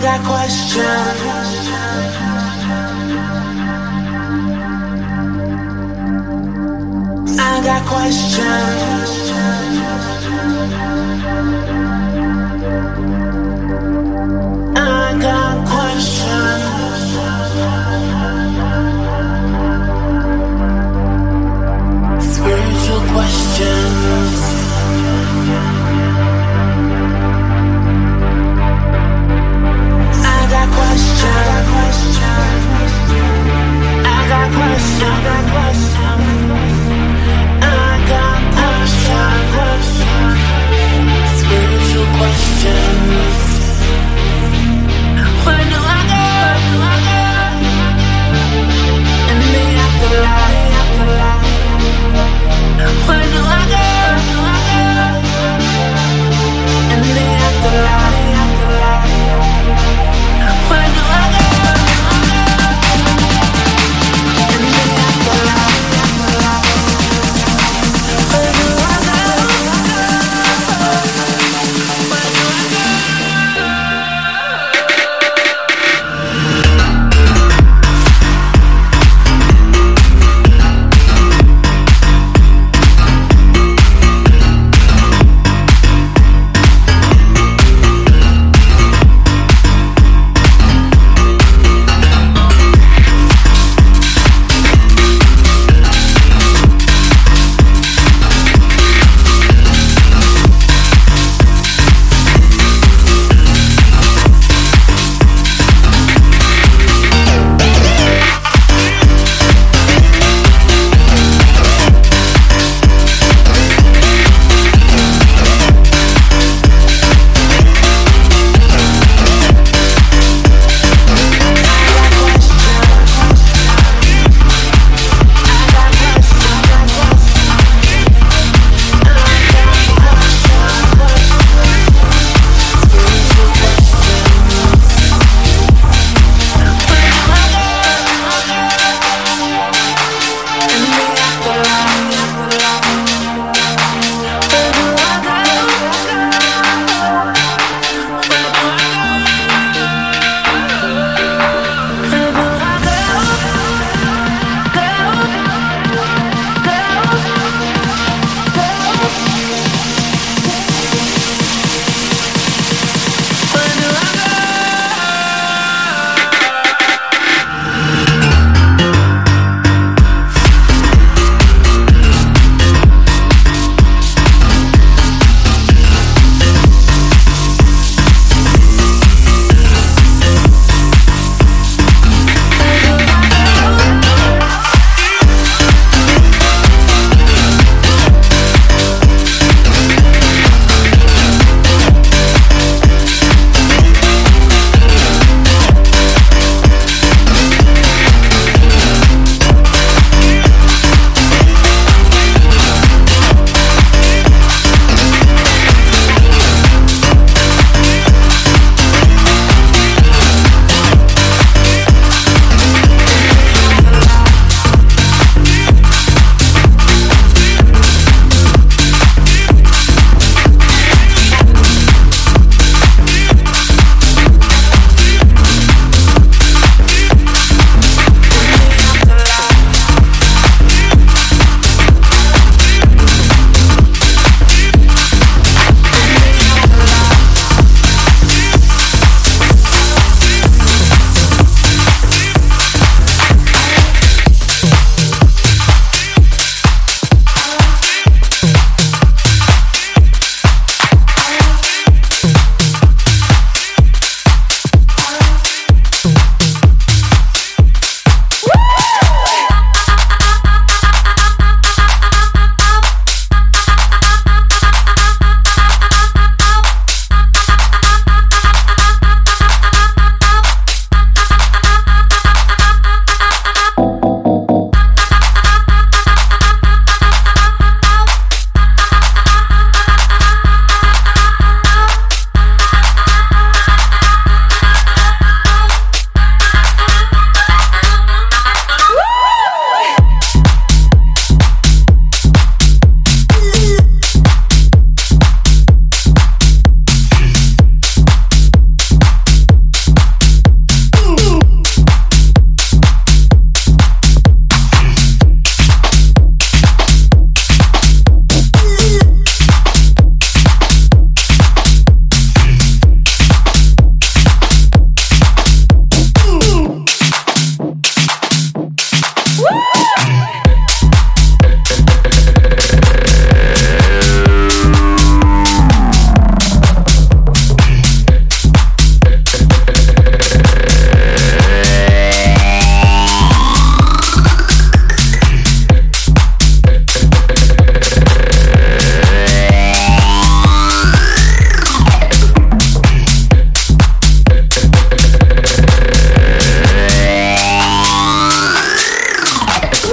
got questions. I got questions.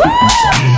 Yeah.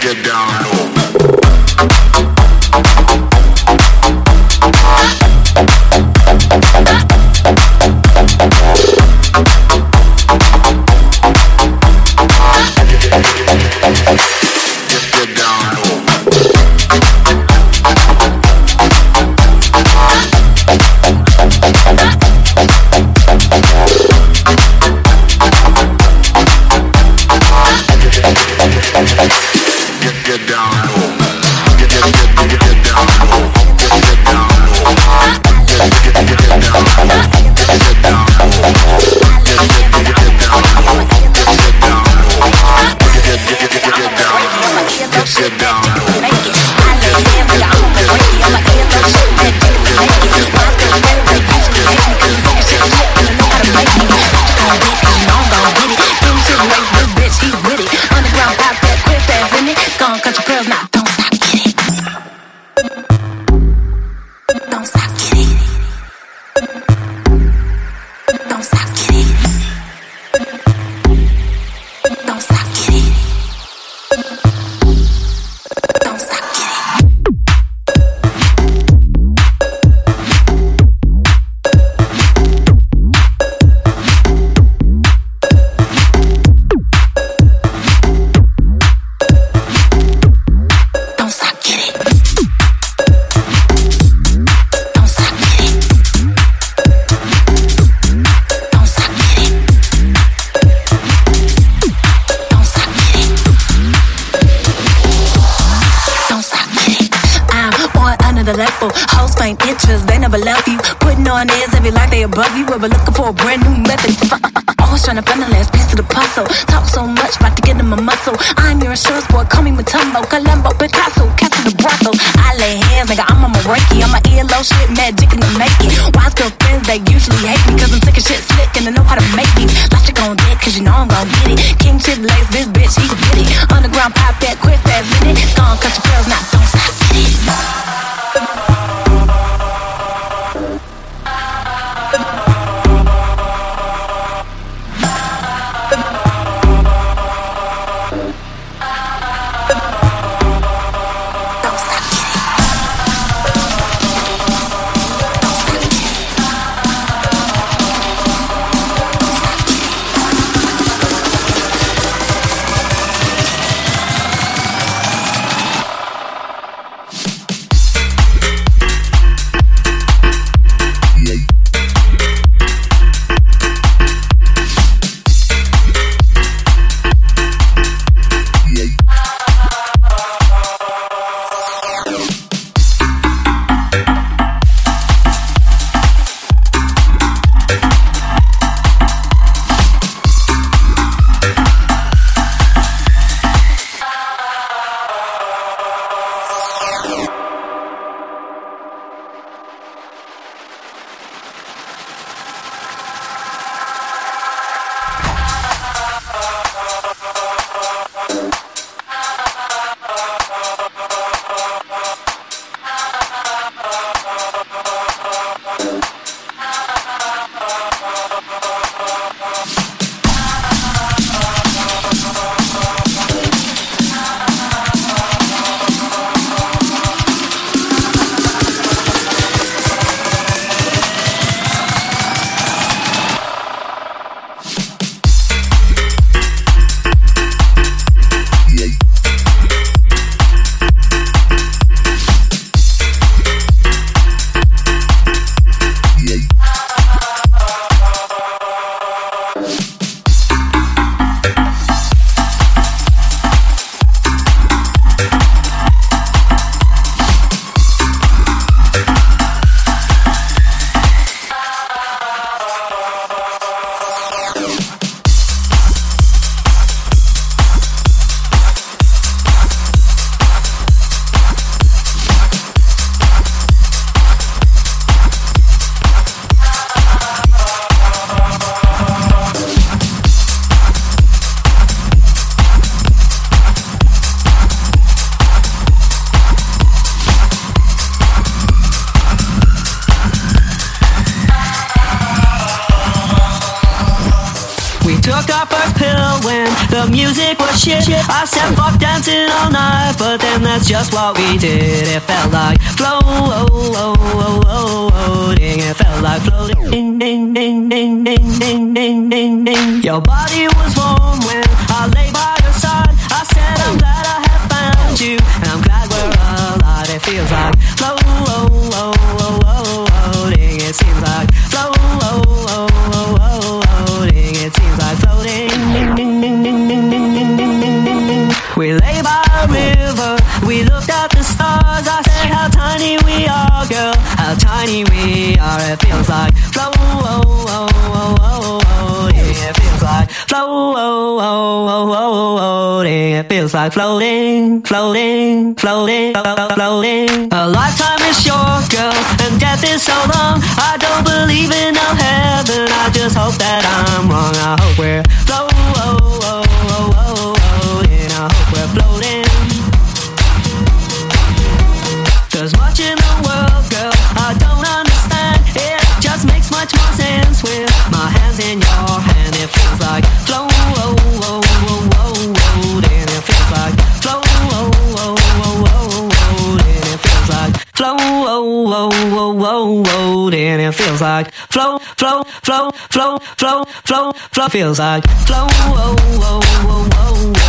get down low. have been so long. I don't believe in no heaven. I just hope that I'm wrong. I hope we're floating. Oh, oh, oh, I hope we're floating. Cause much the world, girl, I don't understand. It just makes much more sense with my hands in your hand. It feels like floating. and it feels like flow, flow, flow, flow, flow, flow, flow, feels like flow, whoa, whoa, whoa, whoa.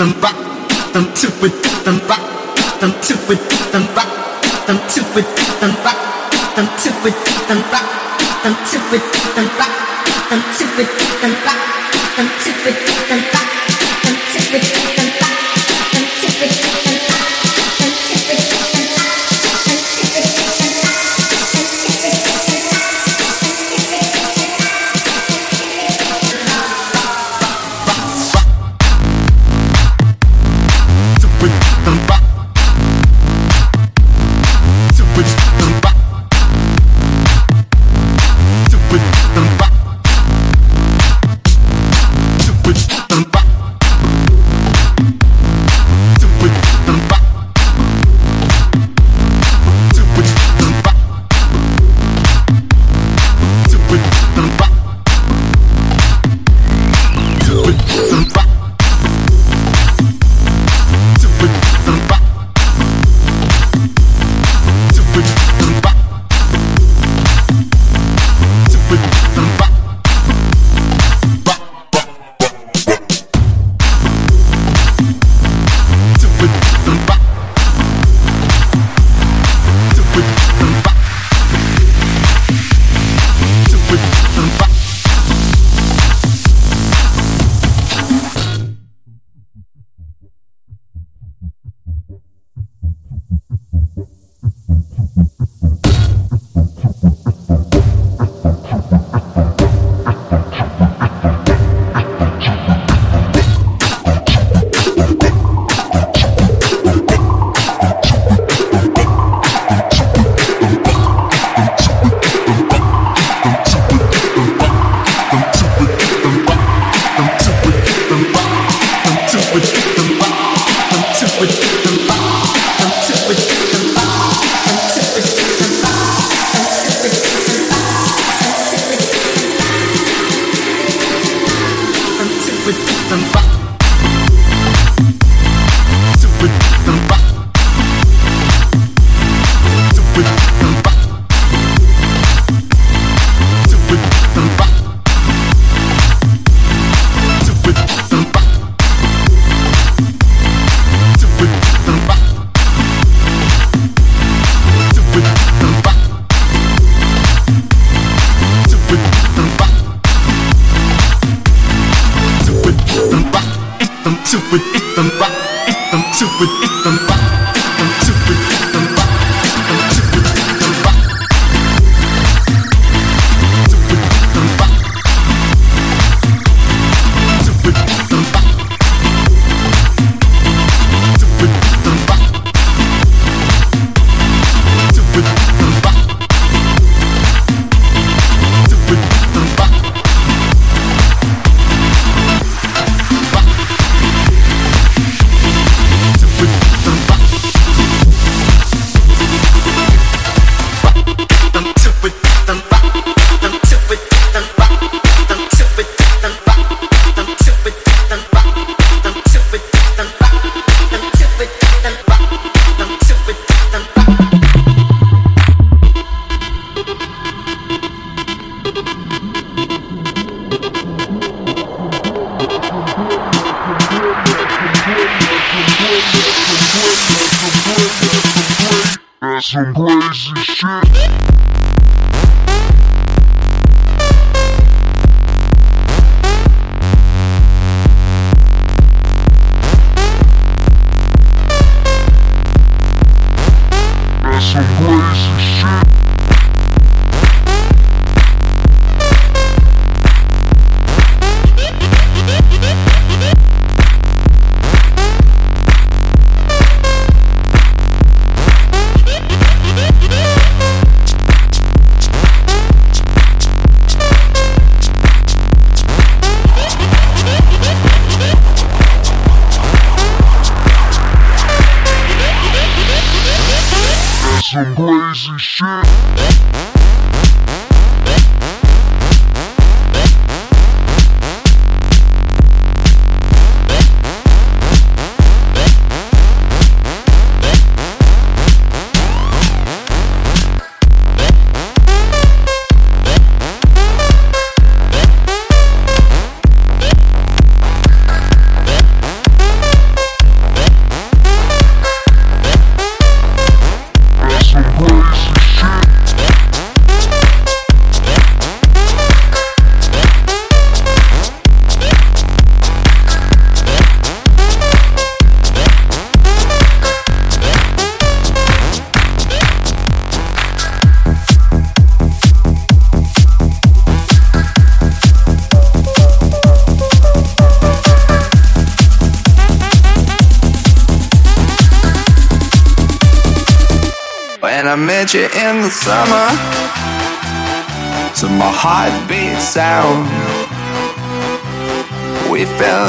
them rock, them to it, them rock, them to it, them rock, them to it, them rock, them to it, them rock, them to it, them rock, them to it, them rock, them to it. Shit.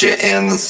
get you in the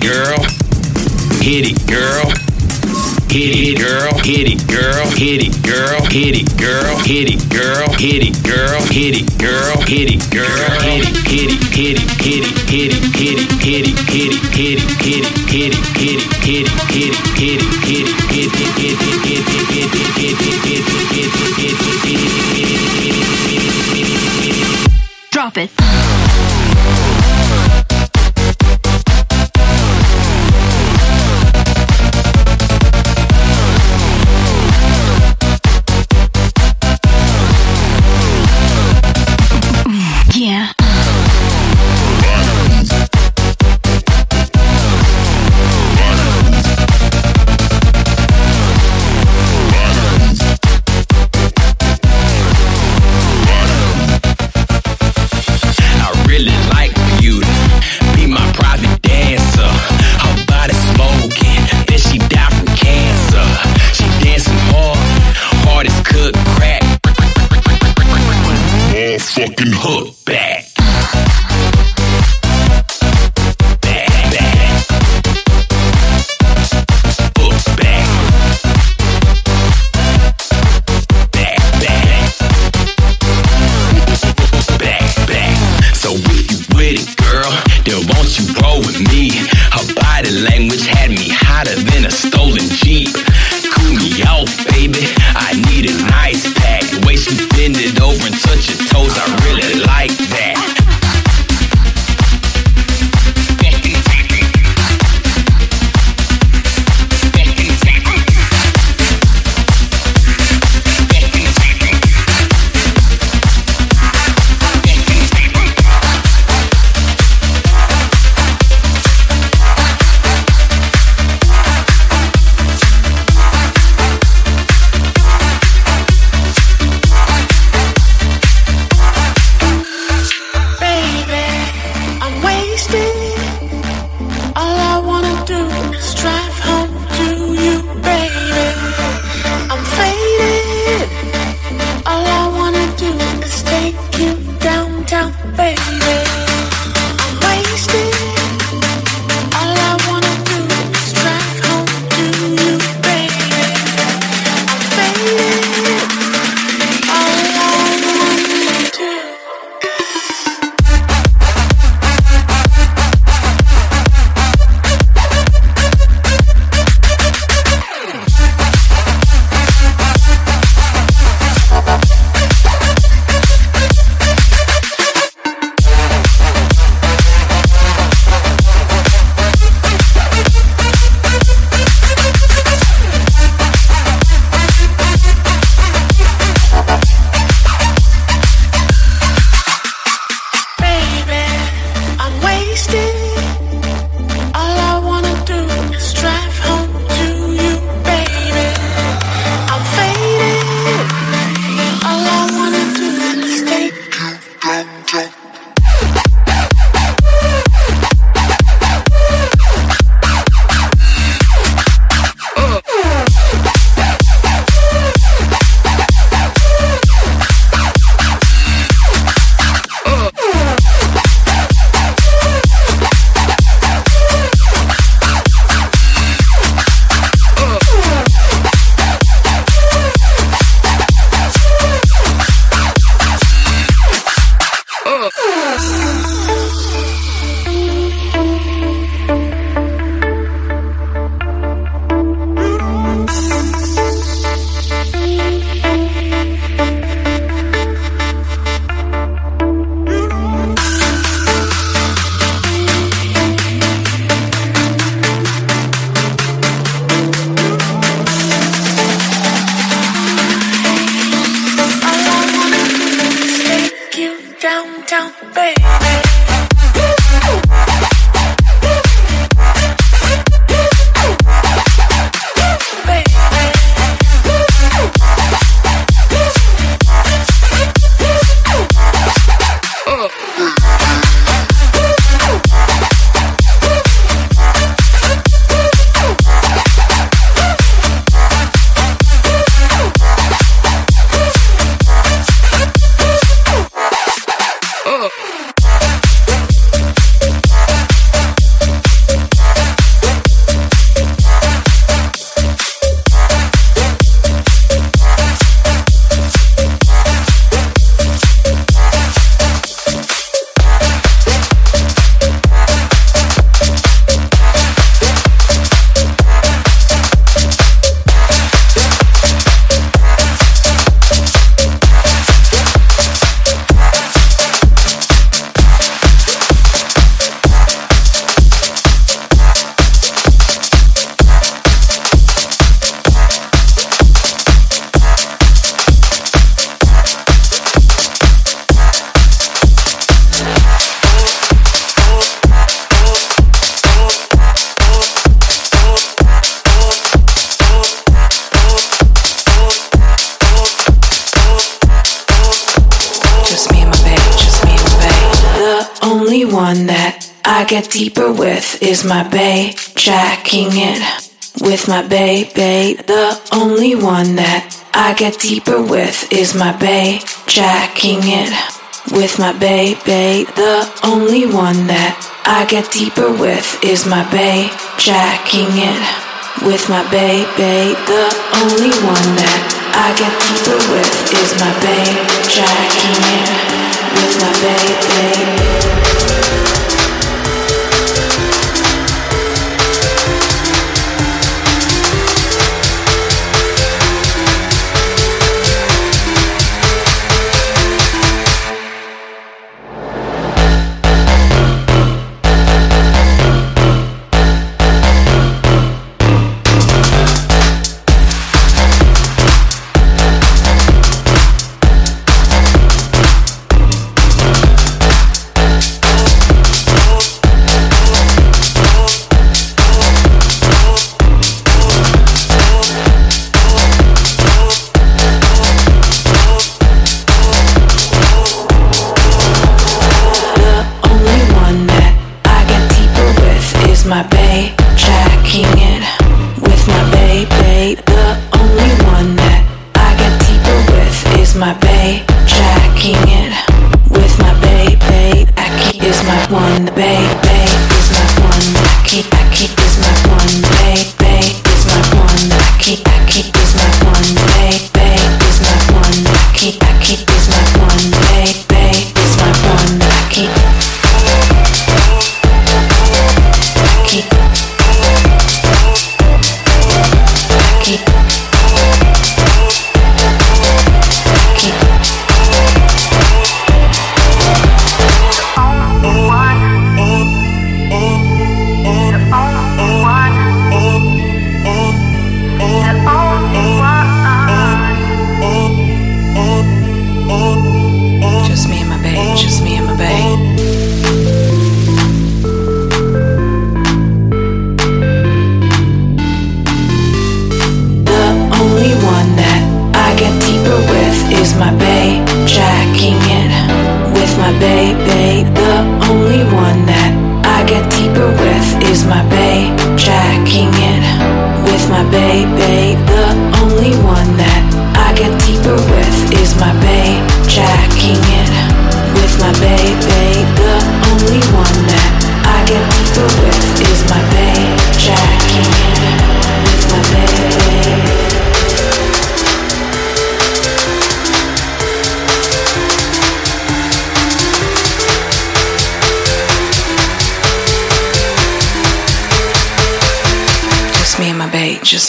girl. Hit it, girl. Hit it, girl. Hit it, girl. Hit it, girl. Hit it, girl. Hit it, girl. Hit it, girl. Hit it, girl. Hit it, girl. Hit it, kitty kitty kitty kitty kitty kitty kitty kitty kitty kitty kitty. drop it. one that I get deeper with is my bay jacking it with my baby. The only one that I get deeper with is my bay jacking it with my baby. The only one that I get deeper with is my bay jacking it with my baby. The only one that I get deeper with is my babe. Jacking it with my baby.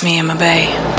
me in my bay.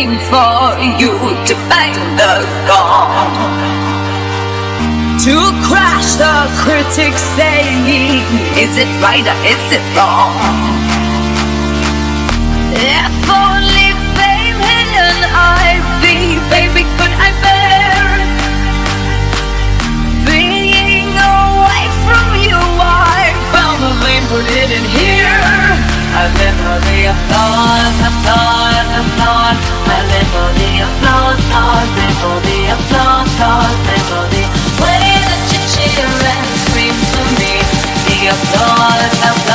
waiting for you to find the dawn. To crash the critics saying, is it right or is it wrong? If only fame hidden I be, baby, could I bear? Being away from you, I found a lane, put it in here. I've never really thought, I've thought, I've thought melody applause, applause, melody applause, applause. Way that you cheer and scream for me, the applause.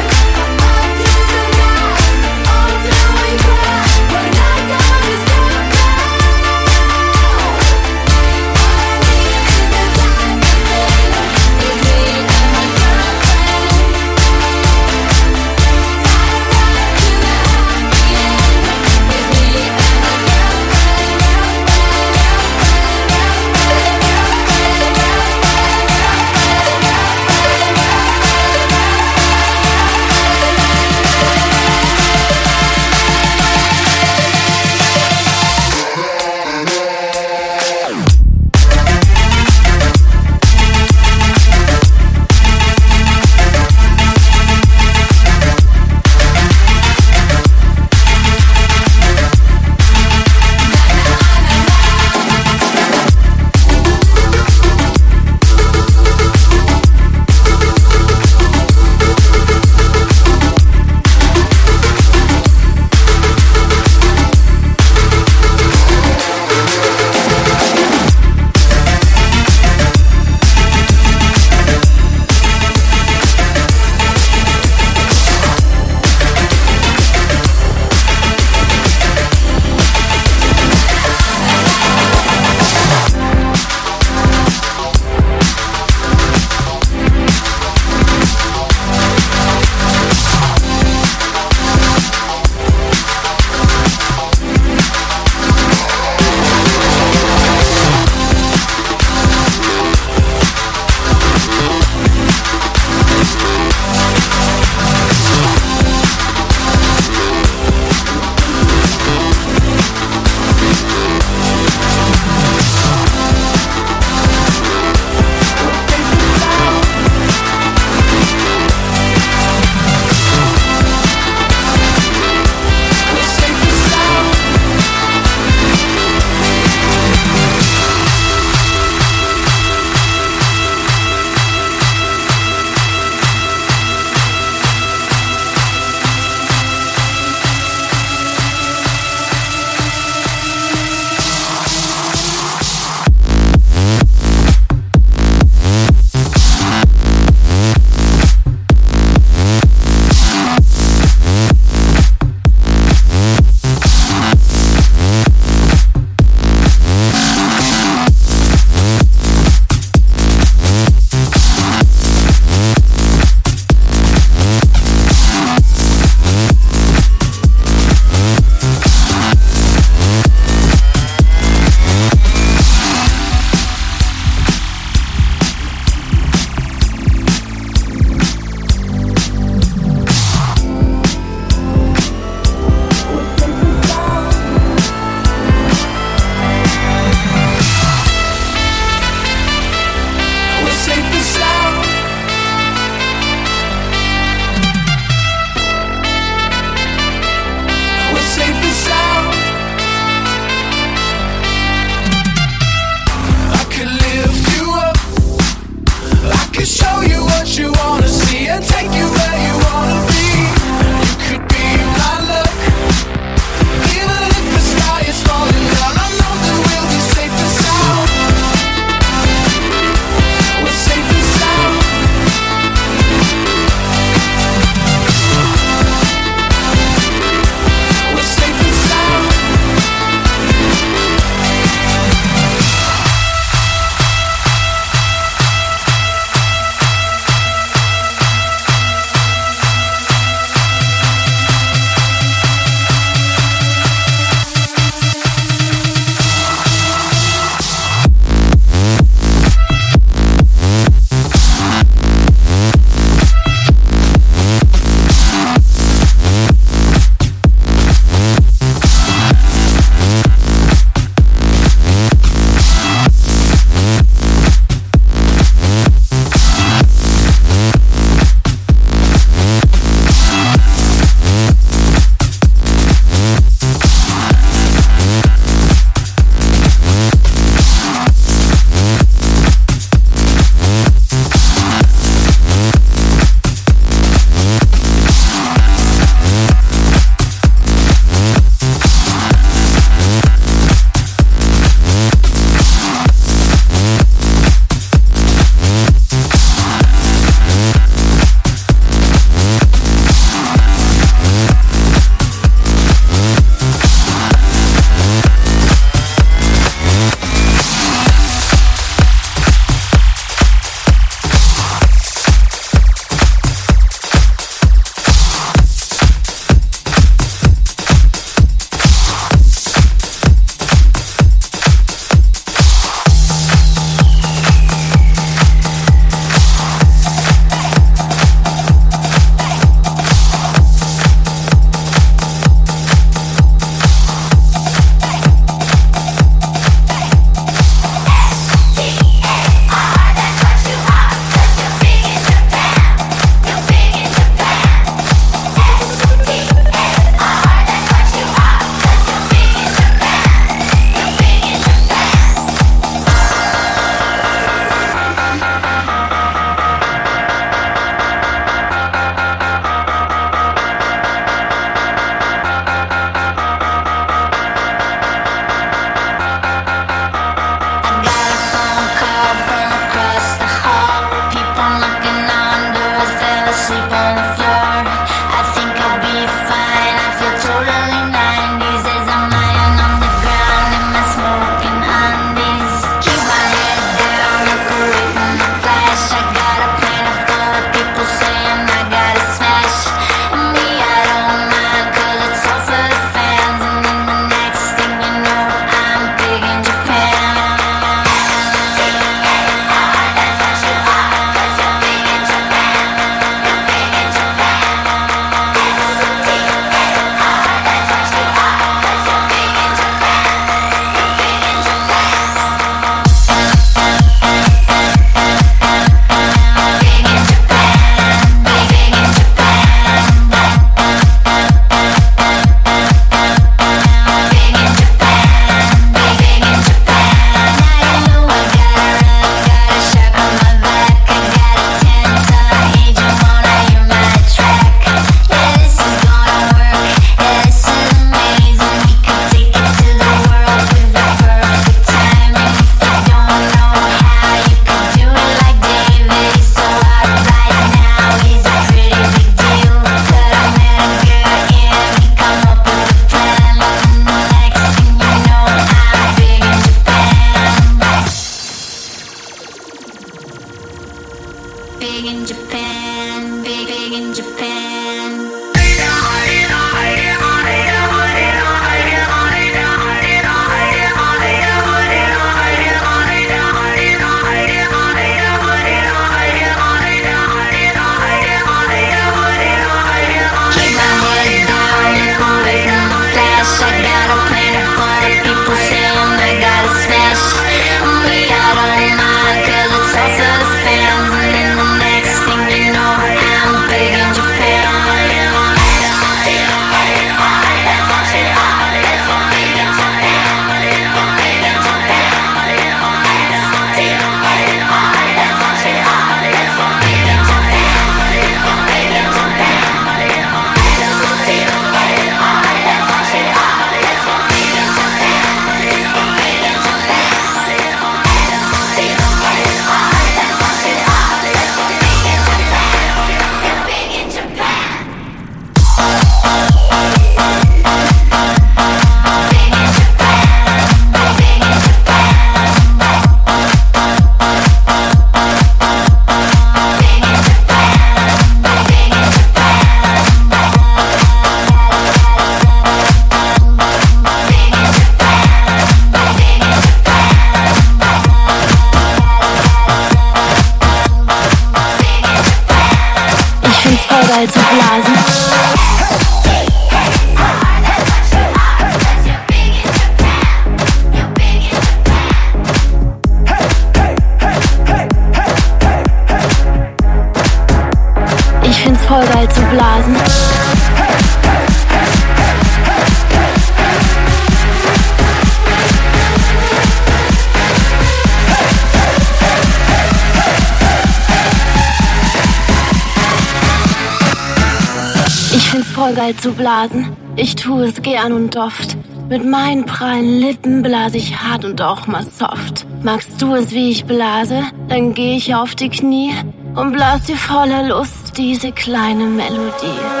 Geil zu blasen. Ich tue es gern und oft. Mit meinen prallen Lippen blase ich hart und auch mal soft. Magst du es, wie ich blase? Dann geh ich auf die Knie und blas dir voller Lust diese kleine Melodie.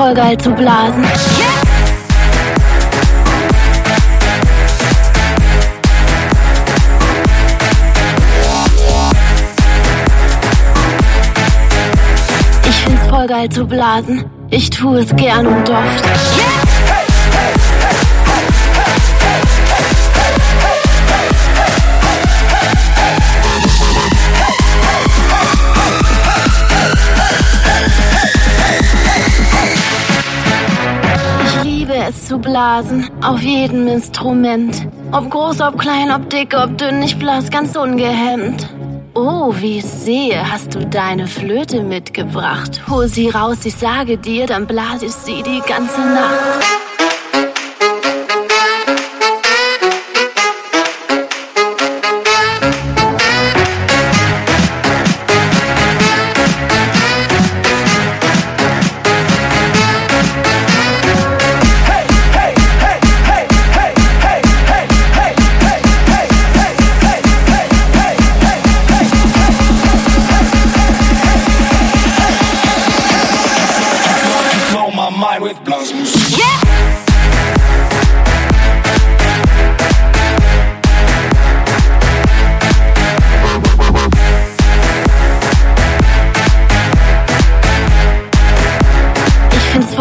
Voll geil zu blasen. Ich find's voll geil zu blasen. Ich tue es gern und oft. Ich es zu blasen, auf jedem Instrument. Ob groß, ob klein, ob dick, ob dünn, ich blas ganz ungehemmt. Oh, wie ich sehe, hast du deine Flöte mitgebracht. Hol sie raus, ich sage dir, dann blas ich sie die ganze Nacht.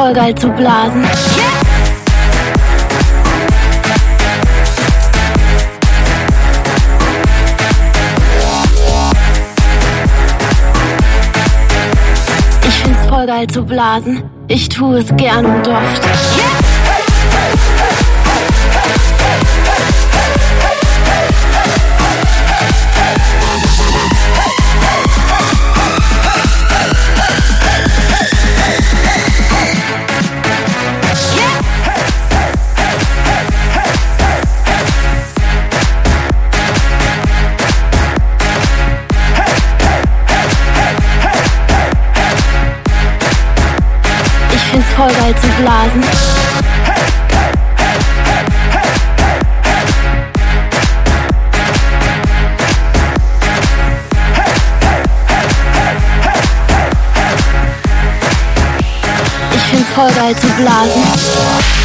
Voll geil zu blasen. Ich find's voll geil zu blasen. Ich tue es gern und oft. Zu blasen. Ich find's voll geil zu blasen.